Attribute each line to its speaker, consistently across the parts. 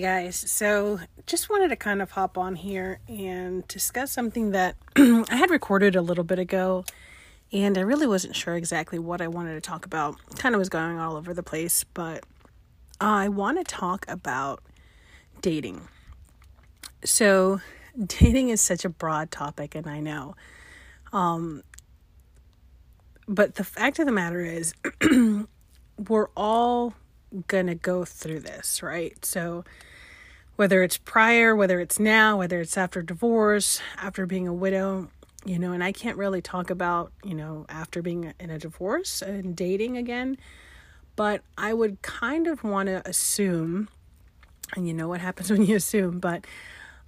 Speaker 1: Guys, so just wanted to kind of hop on here and discuss something that I had recorded a little bit ago, and I really wasn't sure exactly what I wanted to talk about. Kind of was going all over the place, but I want to talk about dating. So, dating is such a broad topic, and I know. Um, but the fact of the matter is, we're all gonna go through this, right? So, whether it's prior, whether it's now, whether it's after divorce, after being a widow, you know, and I can't really talk about, you know, after being in a divorce and dating again, but I would kind of want to assume, and you know what happens when you assume, but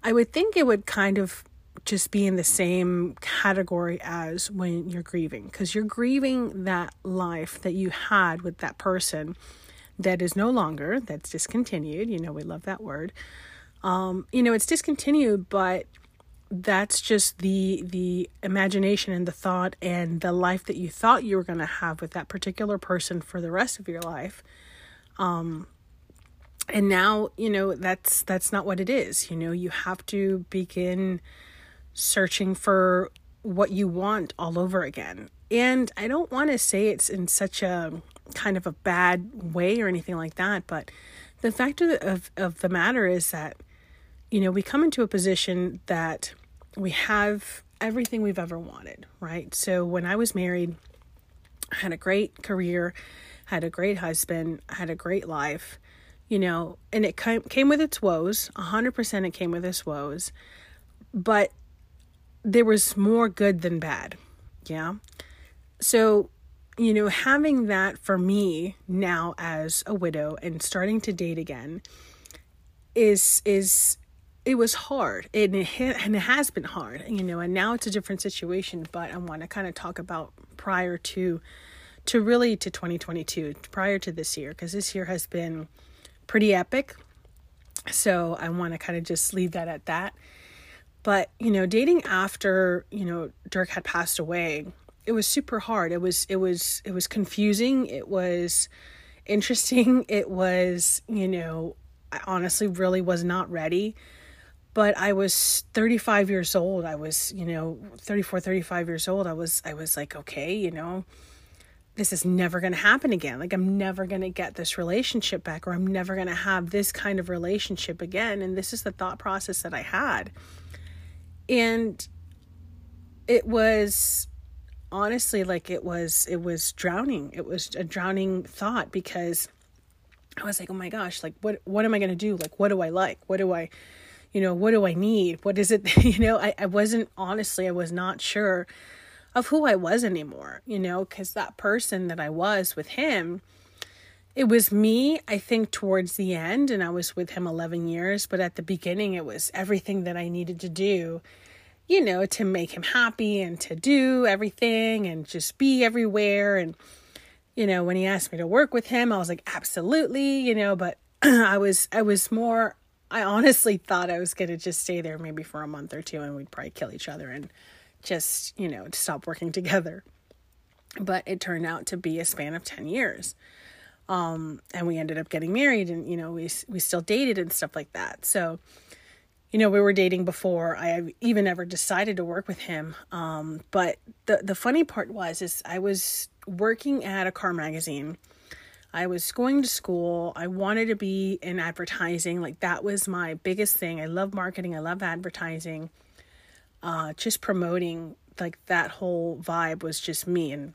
Speaker 1: I would think it would kind of just be in the same category as when you're grieving because you're grieving that life that you had with that person that is no longer that's discontinued. You know we love that word. Um, you know it's discontinued but that's just the the imagination and the thought and the life that you thought you were going to have with that particular person for the rest of your life. Um and now you know that's that's not what it is. You know you have to begin searching for what you want all over again. And i don't want to say it's in such a kind of a bad way or anything like that. But the fact of of the matter is that, you know, we come into a position that we have everything we've ever wanted, right? So when I was married, I had a great career, had a great husband, had a great life, you know, and it came, came with its woes. 100% it came with its woes. But there was more good than bad. Yeah. So you know, having that for me now as a widow and starting to date again is is it was hard. And it, and it has been hard you know and now it's a different situation but i want to kind of talk about prior to to really to 2022 prior to this year because this year has been pretty epic. So i want to kind of just leave that at that. But you know dating after you know dirk had passed away it was super hard. It was it was it was confusing. It was interesting. It was, you know, I honestly really was not ready. But I was 35 years old. I was, you know, 34, 35 years old. I was I was like, okay, you know, this is never going to happen again. Like I'm never going to get this relationship back or I'm never going to have this kind of relationship again. And this is the thought process that I had. And it was honestly like it was it was drowning. It was a drowning thought because i was like oh my gosh like what what am i going to do? Like what do i like? What do i you know what do i need? What is it? You know i, I wasn't honestly i was not sure of who i was anymore you know because that person that i was with him it was me i think towards the end and i was with him 11 years but at the beginning it was everything that i needed to do you know, to make him happy and to do everything and just be everywhere. And, you know, when he asked me to work with him, I was like, absolutely, you know, but I was, I was more, I honestly thought I was going to just stay there maybe for a month or two and we'd probably kill each other and just, you know, stop working together. But it turned out to be a span of 10 years. Um, and we ended up getting married and, you know, we, we still dated and stuff like that. So, you know, we were dating before I even ever decided to work with him. Um, but the the funny part was is I was working at a car magazine. I was going to school. I wanted to be in advertising. Like that was my biggest thing. I love marketing. I love advertising. Uh, just promoting like that whole vibe was just me, and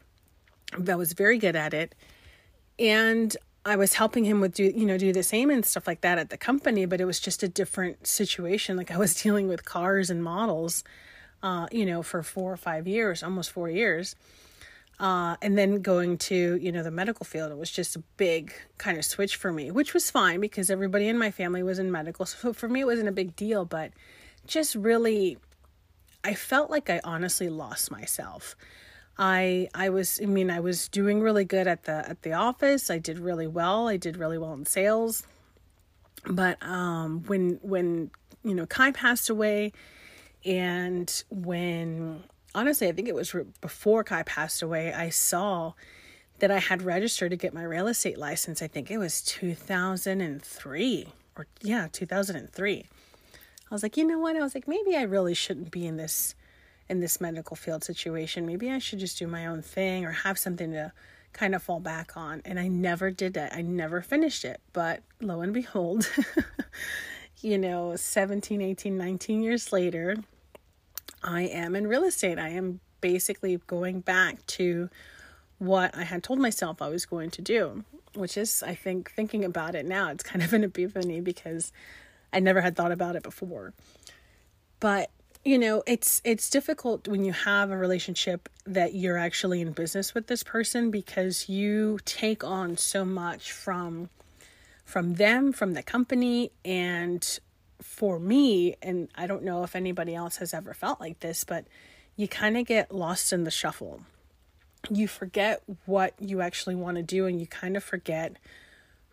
Speaker 1: I was very good at it. And I was helping him with do you know do the same and stuff like that at the company, but it was just a different situation. Like I was dealing with cars and models, uh, you know, for four or five years, almost four years, uh, and then going to you know the medical field. It was just a big kind of switch for me, which was fine because everybody in my family was in medical, so for me it wasn't a big deal. But just really, I felt like I honestly lost myself. I I was I mean I was doing really good at the at the office. I did really well. I did really well in sales. But um when when you know Kai passed away and when honestly I think it was before Kai passed away, I saw that I had registered to get my real estate license. I think it was 2003. or yeah, 2003. I was like, you know what? I was like, maybe I really shouldn't be in this in this medical field situation. Maybe I should just do my own thing or have something to kind of fall back on. And I never did that. I never finished it. But lo and behold, you know, 17, 18, 19 years later, I am in real estate. I am basically going back to what I had told myself I was going to do, which is, I think, thinking about it now, it's kind of an epiphany because I never had thought about it before. But you know, it's it's difficult when you have a relationship that you're actually in business with this person because you take on so much from from them, from the company, and for me, and I don't know if anybody else has ever felt like this, but you kind of get lost in the shuffle. You forget what you actually want to do and you kind of forget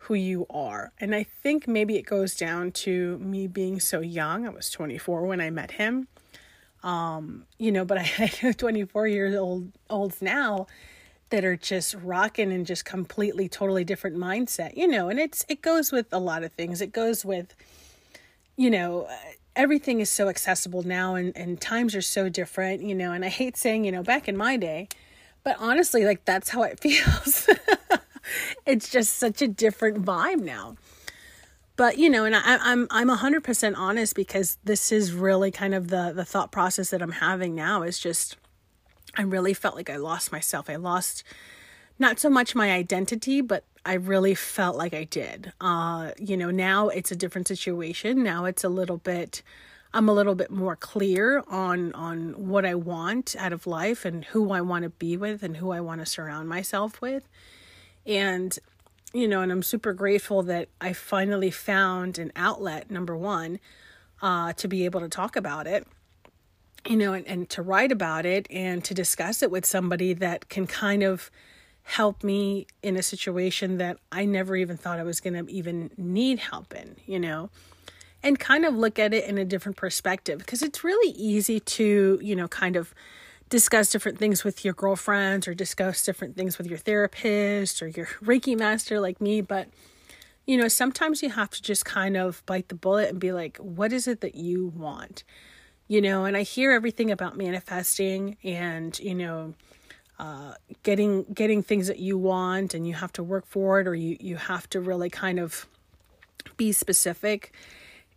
Speaker 1: who you are. And I think maybe it goes down to me being so young. I was 24 when I met him. Um, you know, but I have 24 years old olds now that are just rocking and just completely totally different mindset, you know, and it's it goes with a lot of things. It goes with you know, everything is so accessible now and and times are so different, you know, and I hate saying, you know, back in my day, but honestly, like that's how it feels it's just such a different vibe now. But you know, and I, I'm I'm hundred percent honest because this is really kind of the the thought process that I'm having now is just I really felt like I lost myself. I lost not so much my identity, but I really felt like I did. Uh, you know, now it's a different situation. Now it's a little bit I'm a little bit more clear on on what I want out of life and who I want to be with and who I want to surround myself with. And, you know, and I'm super grateful that I finally found an outlet, number one, uh, to be able to talk about it, you know, and, and to write about it and to discuss it with somebody that can kind of help me in a situation that I never even thought I was going to even need help in, you know, and kind of look at it in a different perspective because it's really easy to, you know, kind of discuss different things with your girlfriends or discuss different things with your therapist or your Reiki master like me. But, you know, sometimes you have to just kind of bite the bullet and be like, what is it that you want? You know, and I hear everything about manifesting and, you know, uh, getting getting things that you want and you have to work for it or you you have to really kind of be specific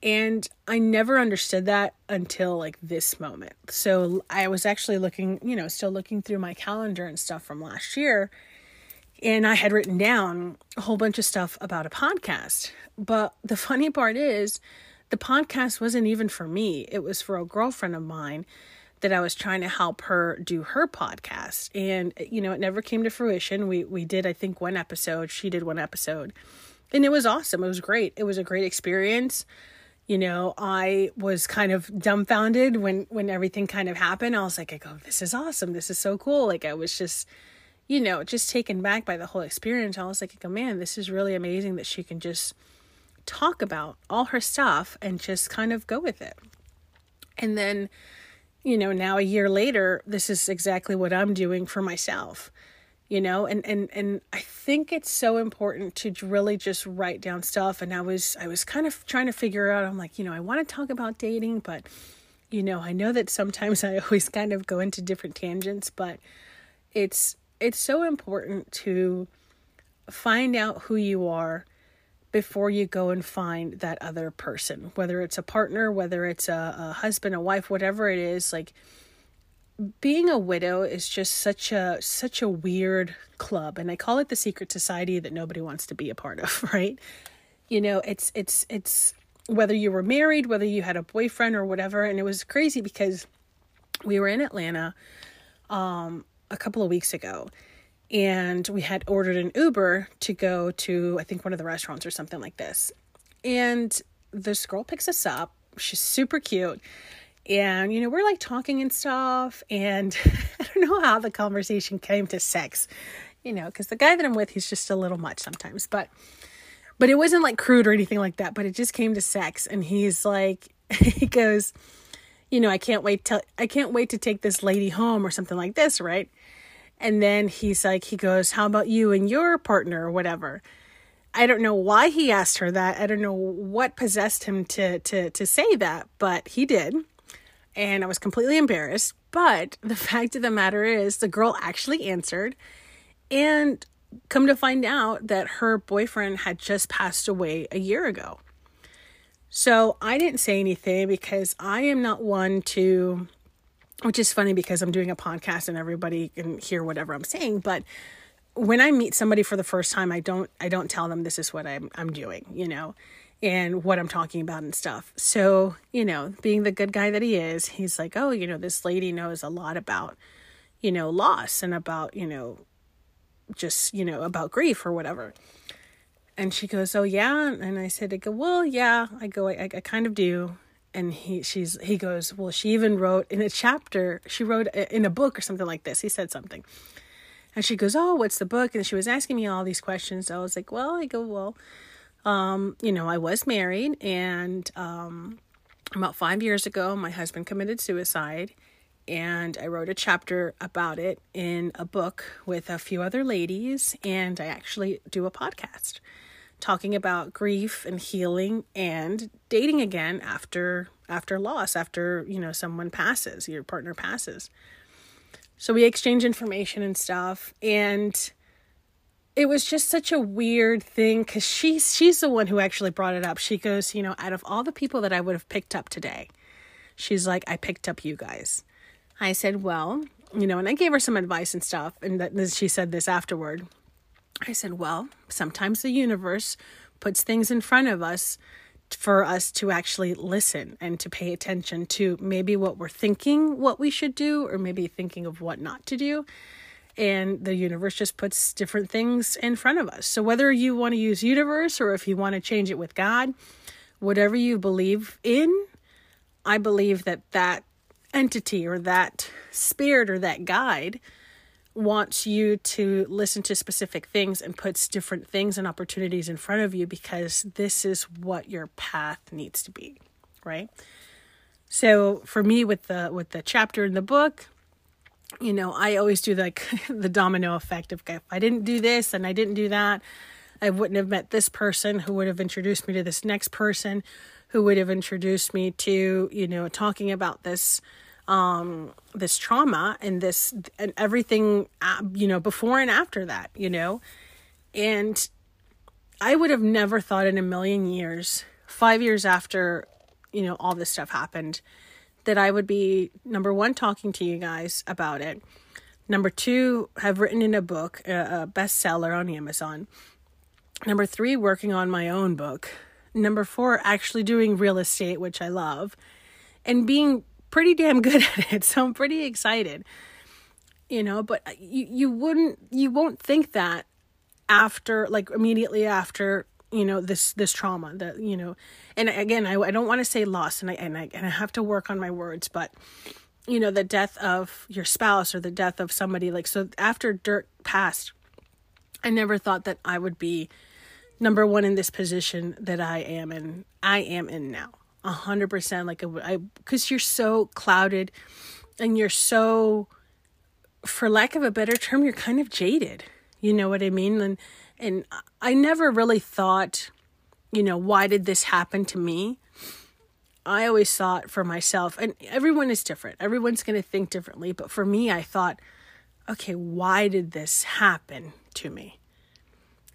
Speaker 1: and I never understood that until like this moment. So I was actually looking, you know, still looking through my calendar and stuff from last year. And I had written down a whole bunch of stuff about a podcast. But the funny part is, the podcast wasn't even for me, it was for a girlfriend of mine that I was trying to help her do her podcast. And, you know, it never came to fruition. We, we did, I think, one episode. She did one episode. And it was awesome. It was great. It was a great experience you know i was kind of dumbfounded when when everything kind of happened. I was like i go this is awesome. This is so cool. Like i was just you know just taken back by the whole experience. I was like oh man this is really amazing that she can just talk about all her stuff and just kind of go with it. And then you know now a year later this is exactly what i'm doing for myself you know and and and i think it's so important to really just write down stuff. And i was i was kind of trying to figure out i'm like you know i want to talk about dating but you know i know that sometimes i always kind of go into different tangents but it's it's so important to find out who you are before you go and find that other person whether it's a partner whether it's a, a husband a wife whatever it is like being a widow is just such a such a weird club and i call it the secret society that nobody wants to be a part of right? You know it's it's it's whether you were married whether you had a boyfriend or whatever and it was crazy because we were in atlanta um a couple of weeks ago and we had ordered an uber to go to i think one of the restaurants or something like this. And this girl picks us up. She's super cute and you know we're like talking and stuff and i don't know how the conversation came to sex you know because the guy that i'm with he's just a little much sometimes but but it wasn't like crude or anything like that but it just came to sex and he's like he goes you know i can't wait till i can't wait to take this lady home or something like this right and then he's like he goes how about you and your partner or whatever I don't know why he asked her that. I don't know what possessed him to to to say that, but he did. And I was completely embarrassed. But the fact of the matter is the girl actually answered and come to find out that her boyfriend had just passed away a year ago. So I didn't say anything because I am not one to which is funny because I'm doing a podcast and everybody can hear whatever I'm saying, but when I meet somebody for the first time, I don't I don't tell them this is what I'm I'm doing, you know, and what I'm talking about and stuff. So, you know, being the good guy that he is, he's like, "Oh, you know, this lady knows a lot about, you know, loss and about, you know, just, you know, about grief or whatever." And she goes, "Oh, yeah." And I said, "I go, well, yeah." I go, "I, I kind of do." And he, she's, he goes, "Well, she even wrote in a chapter. She wrote in a book or something like this." He said something and she goes, Oh, what's the book? And she was asking me all these questions. I was like, Well, I go, Well, um, you know, I was married and um, about five years ago, my husband committed suicide. And I wrote a chapter about it in a book with a few other ladies. And I actually do a podcast talking about grief and healing and dating again after after loss after you know someone passes your partner passes so we exchange information and stuff. And it was just such a weird thing because she's she's the one who actually brought it up. She goes, you know, out of all the people that I would have picked up today, she's like, I picked up you guys. I said, well, you know, and I gave her some advice and stuff, and that she said this afterward. I said, well, sometimes the universe puts things in front of us for us to actually listen and to pay attention to maybe what we're thinking what we should do or maybe thinking of what not to do and the universe just puts different things in front of us. So whether you want to use universe or if you want to change it with god whatever you believe in i believe that that entity or that spirit or that guide wants you to listen to specific things and puts different things and opportunities in front of you because this is what your path needs to be right? So for me with the with the chapter in the book you know i always do like the domino effect of if i didn't do this and i didn't do that i wouldn't have met this person who would have introduced me to this next person who would have introduced me to you know talking about this um, this trauma and this and everything, uh, you know, before and after that, you know, and I would have never thought in a million years, five years after, you know, all this stuff happened, that I would be number one talking to you guys about it. Number two, have written in a book, a bestseller on Amazon. Number three, working on my own book. Number four, actually doing real estate, which I love, and being pretty damn good at it. So I'm pretty excited. You know, but you you wouldn't you won't think that after like immediately after you know this this trauma that you know and again I, I don't want to say loss and I and I and I have to work on my words but you know the death of your spouse or the death of somebody like so after Dirk passed I never thought that I would be number one in this position that I am in I am in now a hundred percent like I because you're so clouded and you're so for lack of a better term you're kind of jaded you know what I mean? And and I never really thought you know why did this happen to me? I always thought for myself and everyone is different. Everyone's going to think differently. But for me I thought okay why did this happen to me?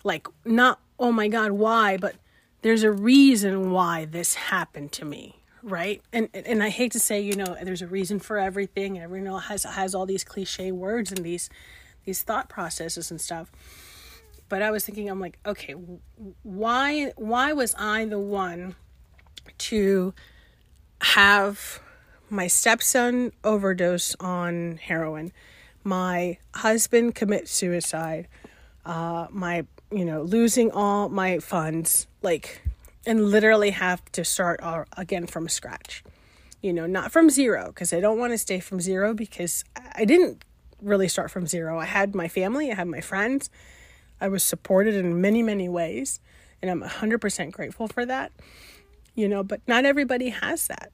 Speaker 1: Like not oh my god why? But there's a reason why this happened to me right? And and i hate to say you know there's a reason for everything and everyone has has all these cliche words and these these thought processes and stuff but i was thinking i'm like okay why why was i the one to have my stepson overdose on heroin? My husband commit suicide. Uh, my you know losing all my funds like and literally have to start all, again from scratch. You know not from zero because i don't want to stay from zero because i didn't really start from zero. I had my family i had my friends i was supported in many many ways and i'm 100% grateful for that you know but not everybody has that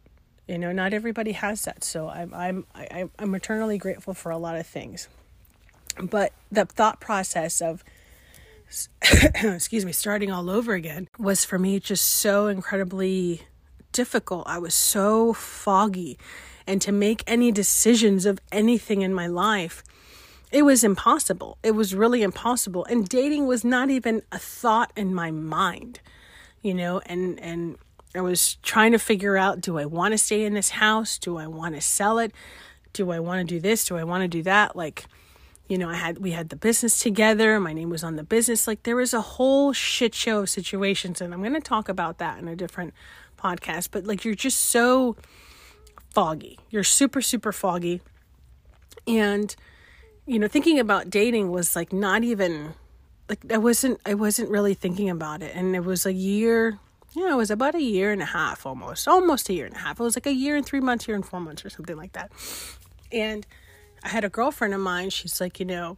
Speaker 1: you know not everybody has that so i'm i'm I, i'm eternally grateful for a lot of things but the thought process of excuse me, starting all over again was for me just so incredibly difficult. I was so foggy. And to make any decisions of anything in my life, it was impossible. It was really impossible. And dating was not even a thought in my mind, you know, and, and I was trying to figure out do I want to stay in this house? Do I want to sell it? Do I want to do this? Do I want to do that? Like, you know, I had we had the business together. My name was on the business. Like there was a whole shit show of situations, and I'm going to talk about that in a different podcast. But like you're just so foggy. You're super super foggy, and you know, thinking about dating was like not even like I wasn't I wasn't really thinking about it, and it was a year. Yeah, it was about a year and a half almost, almost a year and a half. It was like a year and three months, year and four months, or something like that. And I had a girlfriend of mine, she's like, you know,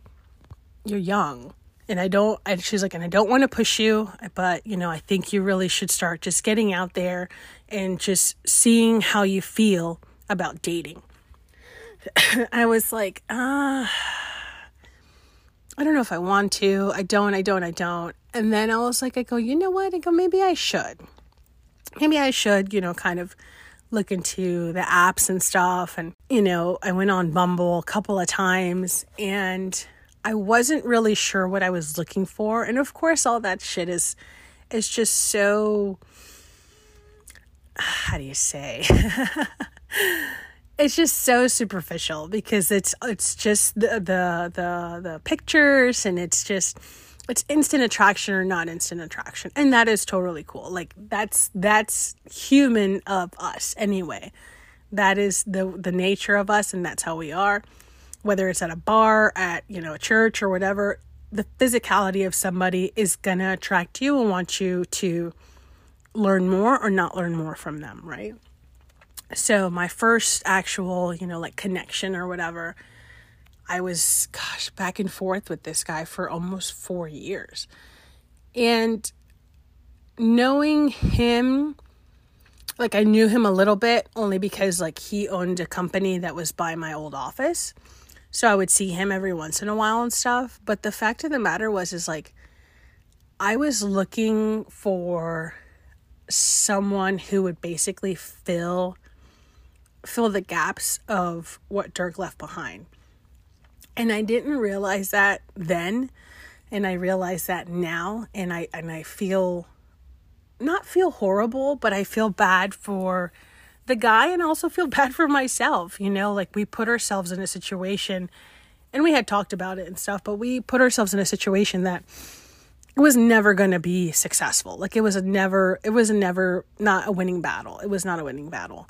Speaker 1: you're young. And I don't, and she's like, and I don't want to push you, but, you know, I think you really should start just getting out there and just seeing how you feel about dating. I was like, ah, I don't know if I want to. I don't, I don't, I don't. And then I was like, I go, you know what? I go, maybe I should. Maybe I should, you know, kind of look into the apps and stuff. And, you know, I went on Bumble a couple of times and I wasn't really sure what I was looking for. And of course, all that shit is, is just so, how do you say? it's just so superficial because it's, it's just the, the, the, the pictures and it's just, it's instant attraction or not instant attraction. And that is totally cool. Like that's that's human of us anyway. That is the the nature of us and that's how we are. Whether it's at a bar at you know a church or whatever the physicality of somebody is gonna attract you and want you to learn more or not learn more from them right so my first actual you know like connection or whatever I was, gosh, back and forth with this guy for almost four years. And knowing him, like I knew him a little bit only because like he owned a company that was by my old office. So I would see him every once in a while and stuff. But the fact of the matter was, is like, I was looking for someone who would basically fill fill the gaps of what Dirk left behind. And I didn't realize that then, and I realize that now, and I and I feel not feel horrible, but I feel bad for the guy and also feel bad for myself, you know, like we put ourselves in a situation and we had talked about it and stuff, but we put ourselves in a situation that it was never going to be successful. Like it was a never it was never not a winning battle. It was not a winning battle.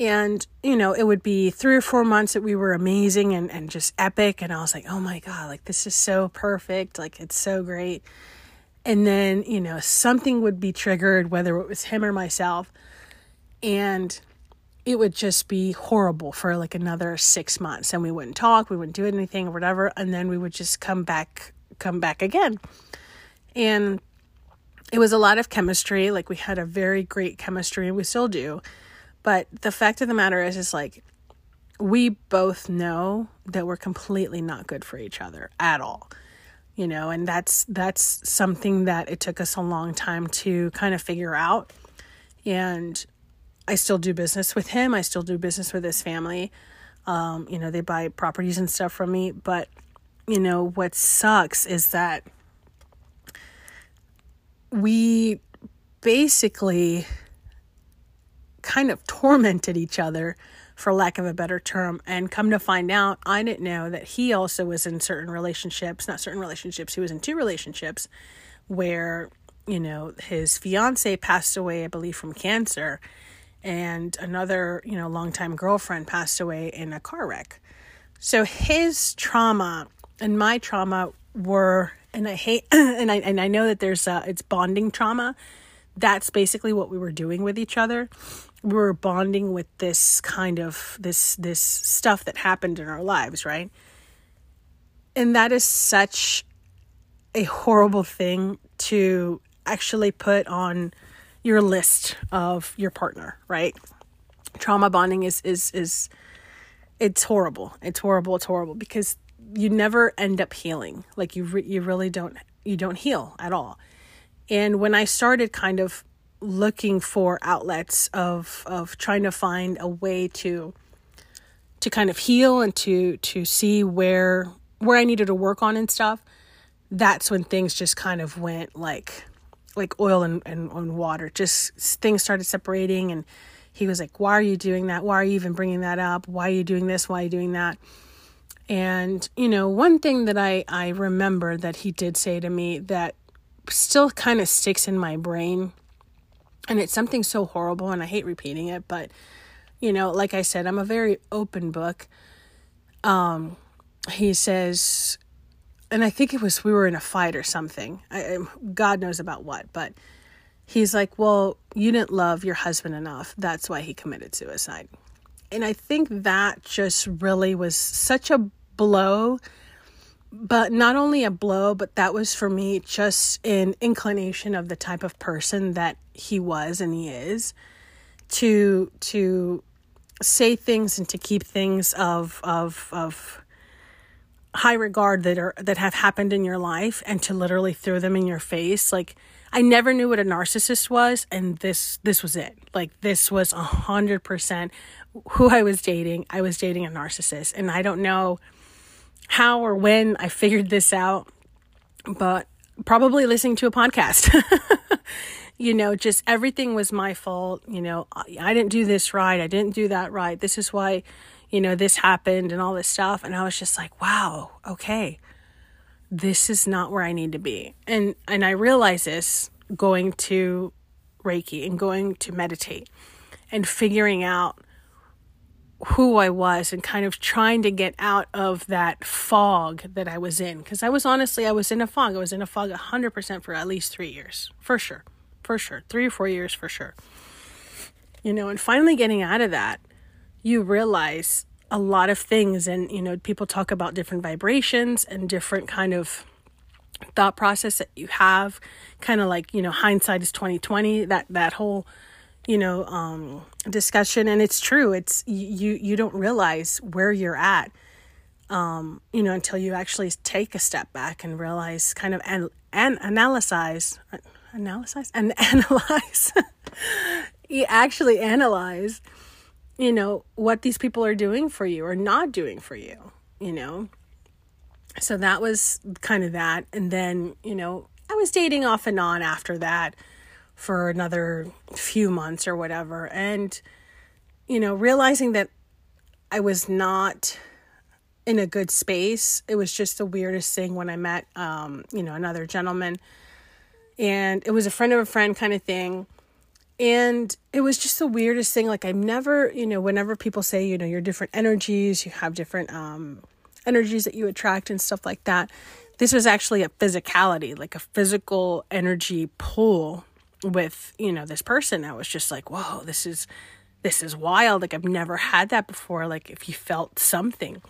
Speaker 1: And, you know, it would be three or four months that we were amazing and, and just epic. And I was like, oh my God, like this is so perfect. Like it's so great. And then, you know, something would be triggered, whether it was him or myself. And it would just be horrible for like another six months. And we wouldn't talk, we wouldn't do anything or whatever. And then we would just come back, come back again. And it was a lot of chemistry. Like we had a very great chemistry and we still do but the fact of the matter is, is like, we both know that we're completely not good for each other at all you know? And that's that's something that it took us a long time to kind of figure out. And i still do business with him. I still do business with his family. Um, you know they buy properties and stuff from me. But you know what sucks is that we basically kind of tormented each other for lack of a better term. And come to find out i didn't know that he also was in certain relationships not certain relationships he was in two relationships where you know his fiance passed away i believe from cancer and another you know longtime girlfriend passed away in a car wreck. So his trauma and my trauma were and i hate and i and i know that there's uh it's bonding trauma. That's basically what we were doing with each other we were bonding with this kind of this this stuff that happened in our lives right? And that is such a horrible thing to actually put on your list of your partner right? Trauma bonding is is is it's horrible. It's horrible. It's horrible because you never end up healing. Like you re- you really don't you don't heal at all. And when I started kind of looking for outlets of of trying to find a way to to kind of heal and to to see where where I needed to work on and stuff, that's when things just kind of went like like oil and, and, and water. Just things started separating and he was like, Why are you doing that? Why are you even bringing that up? Why are you doing this? Why are you doing that? And, you know, one thing that I, I remember that he did say to me that still kind of sticks in my brain, and it's something so horrible, and I hate repeating it, but, you know, like I said, I'm a very open book. Um, he says, and I think it was we were in a fight or something. I, God knows about what, but he's like, "Well, you didn't love your husband enough. That's why he committed suicide." And I think that just really was such a blow, but not only a blow, but that was for me just an inclination of the type of person that he was and he is to to say things and to keep things of of of high regard that are that have happened in your life and to literally throw them in your face. Like i never knew what a narcissist was and this this was it. Like this was a hundred percent who i was dating. I was dating a narcissist and i don't know how or when i figured this out but probably listening to a podcast you know just everything was my fault you know I, didn't do this right i didn't do that right this is why you know, this happened and all this stuff. And I was just like, wow, okay, this is not where I need to be. And and I realized this going to Reiki and going to meditate and figuring out who I was and kind of trying to get out of that fog that I was in. Because I was honestly, I was in a fog. I was in a fog 100% for at least three years, for sure. For sure. Three or four years, for sure. You know, and finally getting out of that you realize a lot of things and you know people talk about different vibrations and different kind of thought process that you have kind of like you know hindsight is 2020 that that whole you know um discussion and it's true it's you you don't realize where you're at um you know until you actually take a step back and realize kind of and and analyze analyze and analyze you actually analyze you know, what these people are doing for you or not doing for you, you know. So that was kind of that. And then, you know, I was dating off and on after that for another few months or whatever. And, you know, realizing that I was not in a good space. It was just the weirdest thing when I met, um, you know, another gentleman. And it was a friend of a friend kind of thing and it was just the weirdest thing like i've never you know whenever people say you know you're different energies you have different um energies that you attract and stuff like that this was actually a physicality like a physical energy pull with you know this person i was just like whoa this is this is wild like i've never had that before like if you felt something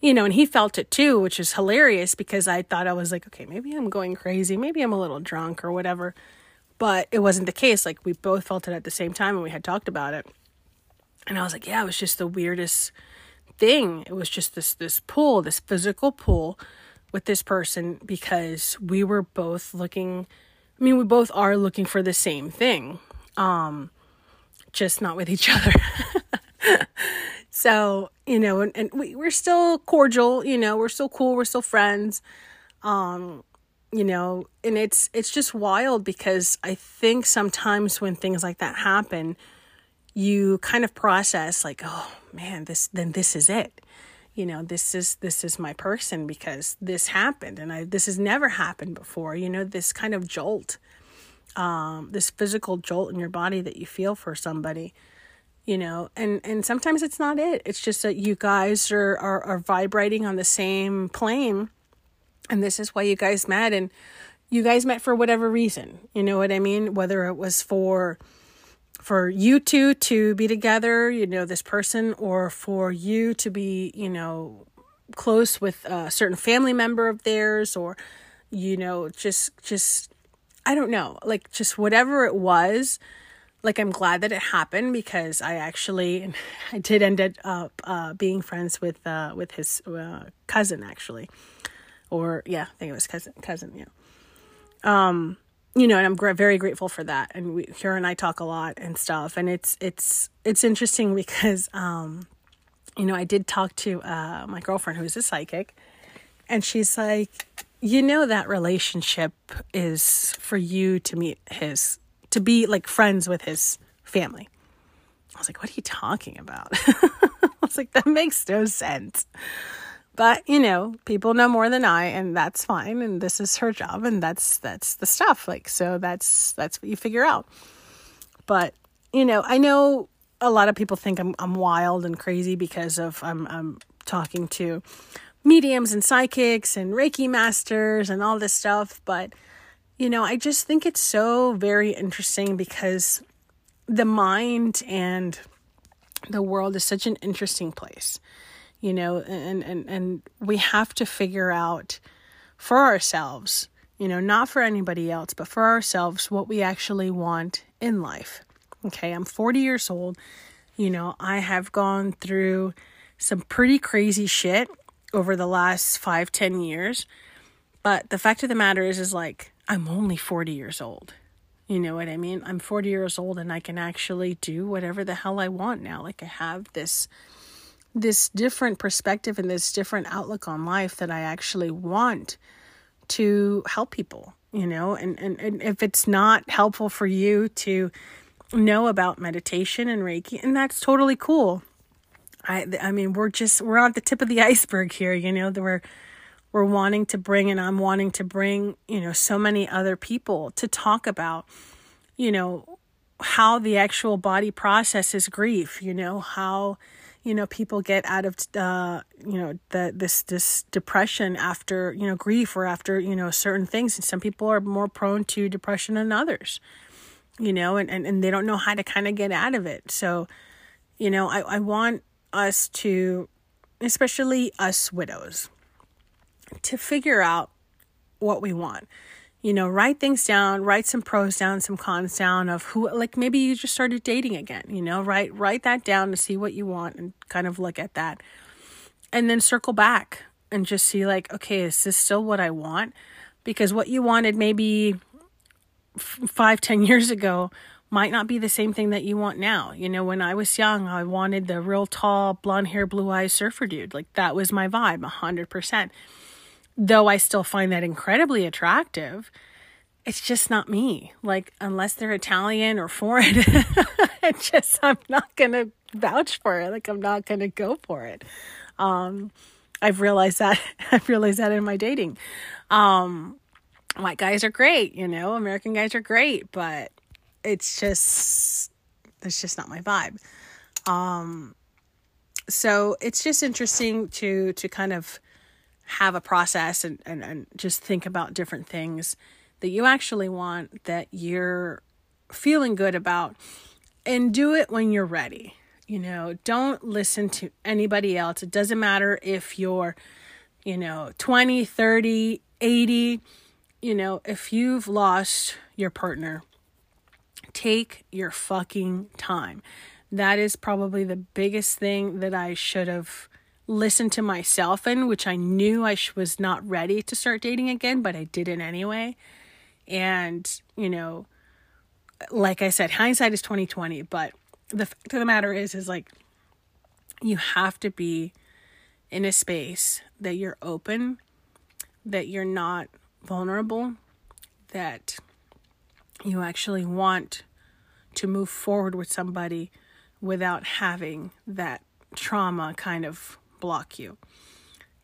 Speaker 1: you know and he felt it too which is hilarious because i thought i was like okay maybe i'm going crazy maybe i'm a little drunk or whatever but it wasn't the case. Like we both felt it at the same time and we had talked about it. And I was like, yeah, it was just the weirdest thing. It was just this this pull, this physical pull with this person because we were both looking I mean, we both are looking for the same thing. Um just not with each other. so, you know, and, and we, we're still cordial, you know, we're still cool, we're still friends. Um, you know and it's it's just wild because i think sometimes when things like that happen you kind of process like oh man this then this is it you know this is this is my person because this happened and i this has never happened before you know this kind of jolt um this physical jolt in your body that you feel for somebody you know and and sometimes it's not it. It's just that you guys are are, are vibrating on the same plane and this is why you guys met and you guys met for whatever reason you know what i mean? Whether it was for for you two to be together you know this person or for you to be you know close with a certain family member of theirs or you know just just i don't know like just whatever it was like i'm glad that it happened because i actually i did end up uh, being friends with uh, with his uh, cousin actually or yeah, I think it was cousin cousin, yeah. Um, you know, and I'm very grateful for that. And we, her and I talk a lot and stuff. And it's it's it's interesting because, um, you know, I did talk to uh, my girlfriend who's a psychic, and she's like, you know, that relationship is for you to meet his, to be like friends with his family. I was like, what are you talking about? I was like, that makes no sense. But, you know, people know more than I and that's fine and this is her job and that's that's the stuff. Like so that's that's what you figure out. But, you know, I know a lot of people think I'm I'm wild and crazy because of I'm I'm talking to mediums and psychics and Reiki masters and all this stuff, but you know, I just think it's so very interesting because the mind and the world is such an interesting place you know and and and we have to figure out for ourselves you know not for anybody else but for ourselves what we actually want in life okay i'm 40 years old you know i have gone through some pretty crazy shit over the last five ten years but the fact of the matter is is like i'm only 40 years old you know what I mean? I'm 40 years old and I can actually do whatever the hell I want now. Like I have this this different perspective and this different outlook on life that I actually want to help people, you know? And and, and if it's not helpful for you to know about meditation and Reiki, and that's totally cool. I I mean, we're just we're on the tip of the iceberg here, you know, that we're we're wanting to bring and I'm wanting to bring, you know, so many other people to talk about, you know, how the actual body processes grief, you know, how you know people get out of uh you know the this this depression after you know grief or after you know certain things and some people are more prone to depression than others you know and and, and they don't know how to kind of get out of it so you know i i want us to especially us widows to figure out what we want. You know, write things down, write some pros down, some cons down of who like maybe you just started dating again, you know, write write that down to see what you want and kind of look at that. And then circle back and just see like, okay, is this still what I want? Because what you wanted maybe f- five, ten years ago might not be the same thing that you want now. You know, when I was young, I wanted the real tall, blonde hair, blue eyes surfer dude. Like that was my vibe, a hundred percent though I still find that incredibly attractive, it's just not me. Like, unless they're Italian or foreign, it's just, I'm not going to vouch for it. Like, I'm not going to go for it. Um, I've realized that, I've realized that in my dating. Um, white guys are great, you know, American guys are great, but it's just, it's just not my vibe. Um, so it's just interesting to, to kind of, have a process and, and, and just think about different things that you actually want that you're feeling good about and do it when you're ready. You know, don't listen to anybody else. It doesn't matter if you're, you know, 20, 30, 80, you know, if you've lost your partner, take your fucking time. That is probably the biggest thing that I should have listen to myself in, which I knew I was not ready to start dating again, but I did it anyway. And, you know, like I said, hindsight is 2020, but the fact of the matter is is like you have to be in a space that you're open, that you're not vulnerable, that you actually want to move forward with somebody without having that trauma kind of block you.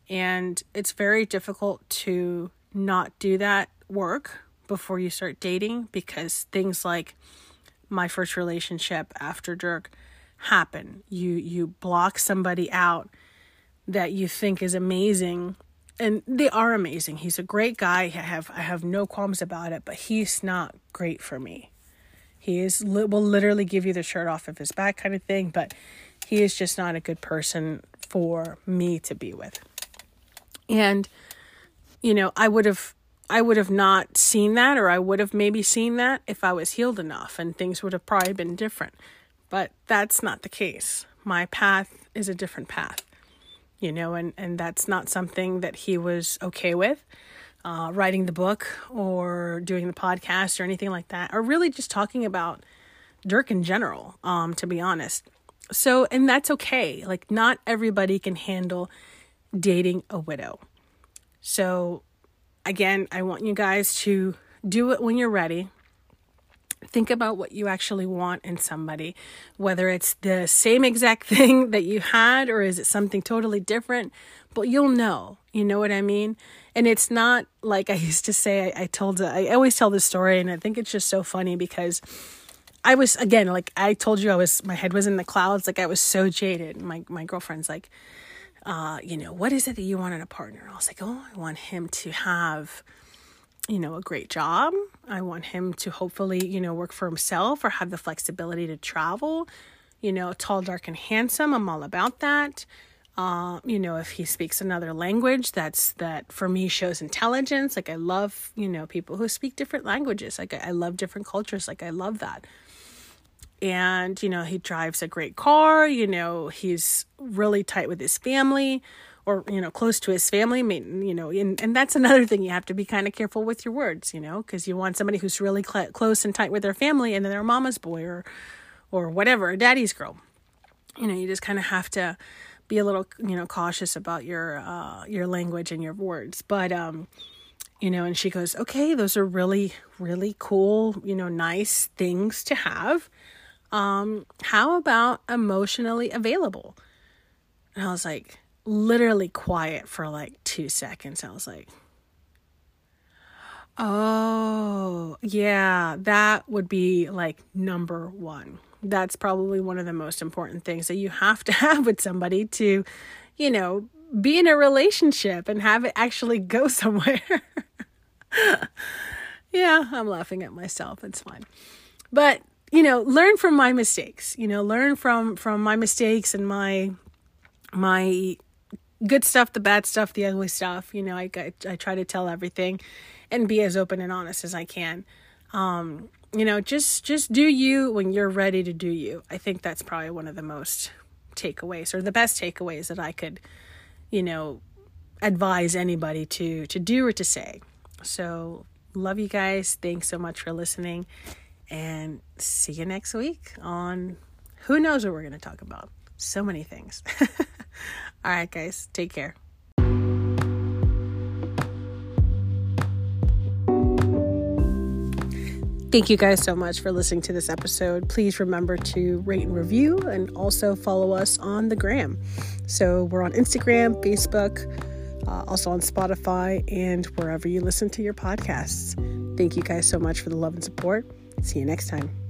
Speaker 1: And it's very difficult to not do that work before you start dating because things like my first relationship after Dirk happen. You you block somebody out that you think is amazing and they are amazing. He's a great guy. I have I have no qualms about it, but he's not great for me. He is will literally give you the shirt off of his back kind of thing, but he is just not a good person for me to be with. And you know, I would have I would have not seen that or I would have maybe seen that if I was healed enough and things would have probably been different. But that's not the case. My path is a different path. You know, and and that's not something that he was okay with. uh, writing the book or doing the podcast or anything like that, or really just talking about Dirk in general, um, to be honest. So, and that's okay. Like, not everybody can handle dating a widow. So, again, I want you guys to do it when you're ready. Think about what you actually want in somebody, whether it's the same exact thing that you had or is it something totally different, but you'll know. You know what I mean? And it's not like I used to say, I, I told, I always tell this story, and I think it's just so funny because I was, again, like I told you, I was, my head was in the clouds. Like I was so jaded. My, my girlfriend's like, uh, you know, what is it that you want in a partner? I was like, oh, I want him to have, you know, a great job. I want him to hopefully, you know, work for himself or have the flexibility to travel. You know, tall, dark, and handsome. I'm all about that. Uh, you know, if he speaks another language, that's that for me shows intelligence. Like I love, you know, people who speak different languages. Like I, love different cultures. Like I love that. And, you know, he drives a great car, you know, he's really tight with his family or you know close to his family you know and, and that's another thing you have to be kind of careful with your words you know because you want somebody who's really cl- close and tight with their family and then they're mama's boy or or whatever a daddy's girl you know you just kind of have to be a little you know cautious about your uh your language and your words but um you know and she goes okay those are really really cool you know nice things to have um how about emotionally available and i was like literally quiet for like two seconds. I was like, oh, yeah, that would be like number one. That's probably one of the most important things that you have to have with somebody to, you know, be in a relationship and have it actually go somewhere. yeah, I'm laughing at myself. It's fine. But, you know, learn from my mistakes. You know, learn from from my mistakes and my my good stuff, the bad stuff, the ugly stuff. You know, I, I, I try to tell everything and be as open and honest as I can. Um, you know, just just do you when you're ready to do you. I think that's probably one of the most takeaways or the best takeaways that I could, you know, advise anybody to to do or to say. So, love you guys. Thanks so much for listening and see you next week on who knows what we're going to talk about. So many things. All right, guys, take care. Thank you guys so much for listening to this episode. Please remember to rate and review and also follow us on the gram. So we're on Instagram, Facebook, uh, also on Spotify, and wherever you listen to your podcasts. Thank you guys so much for the love and support. See you next time.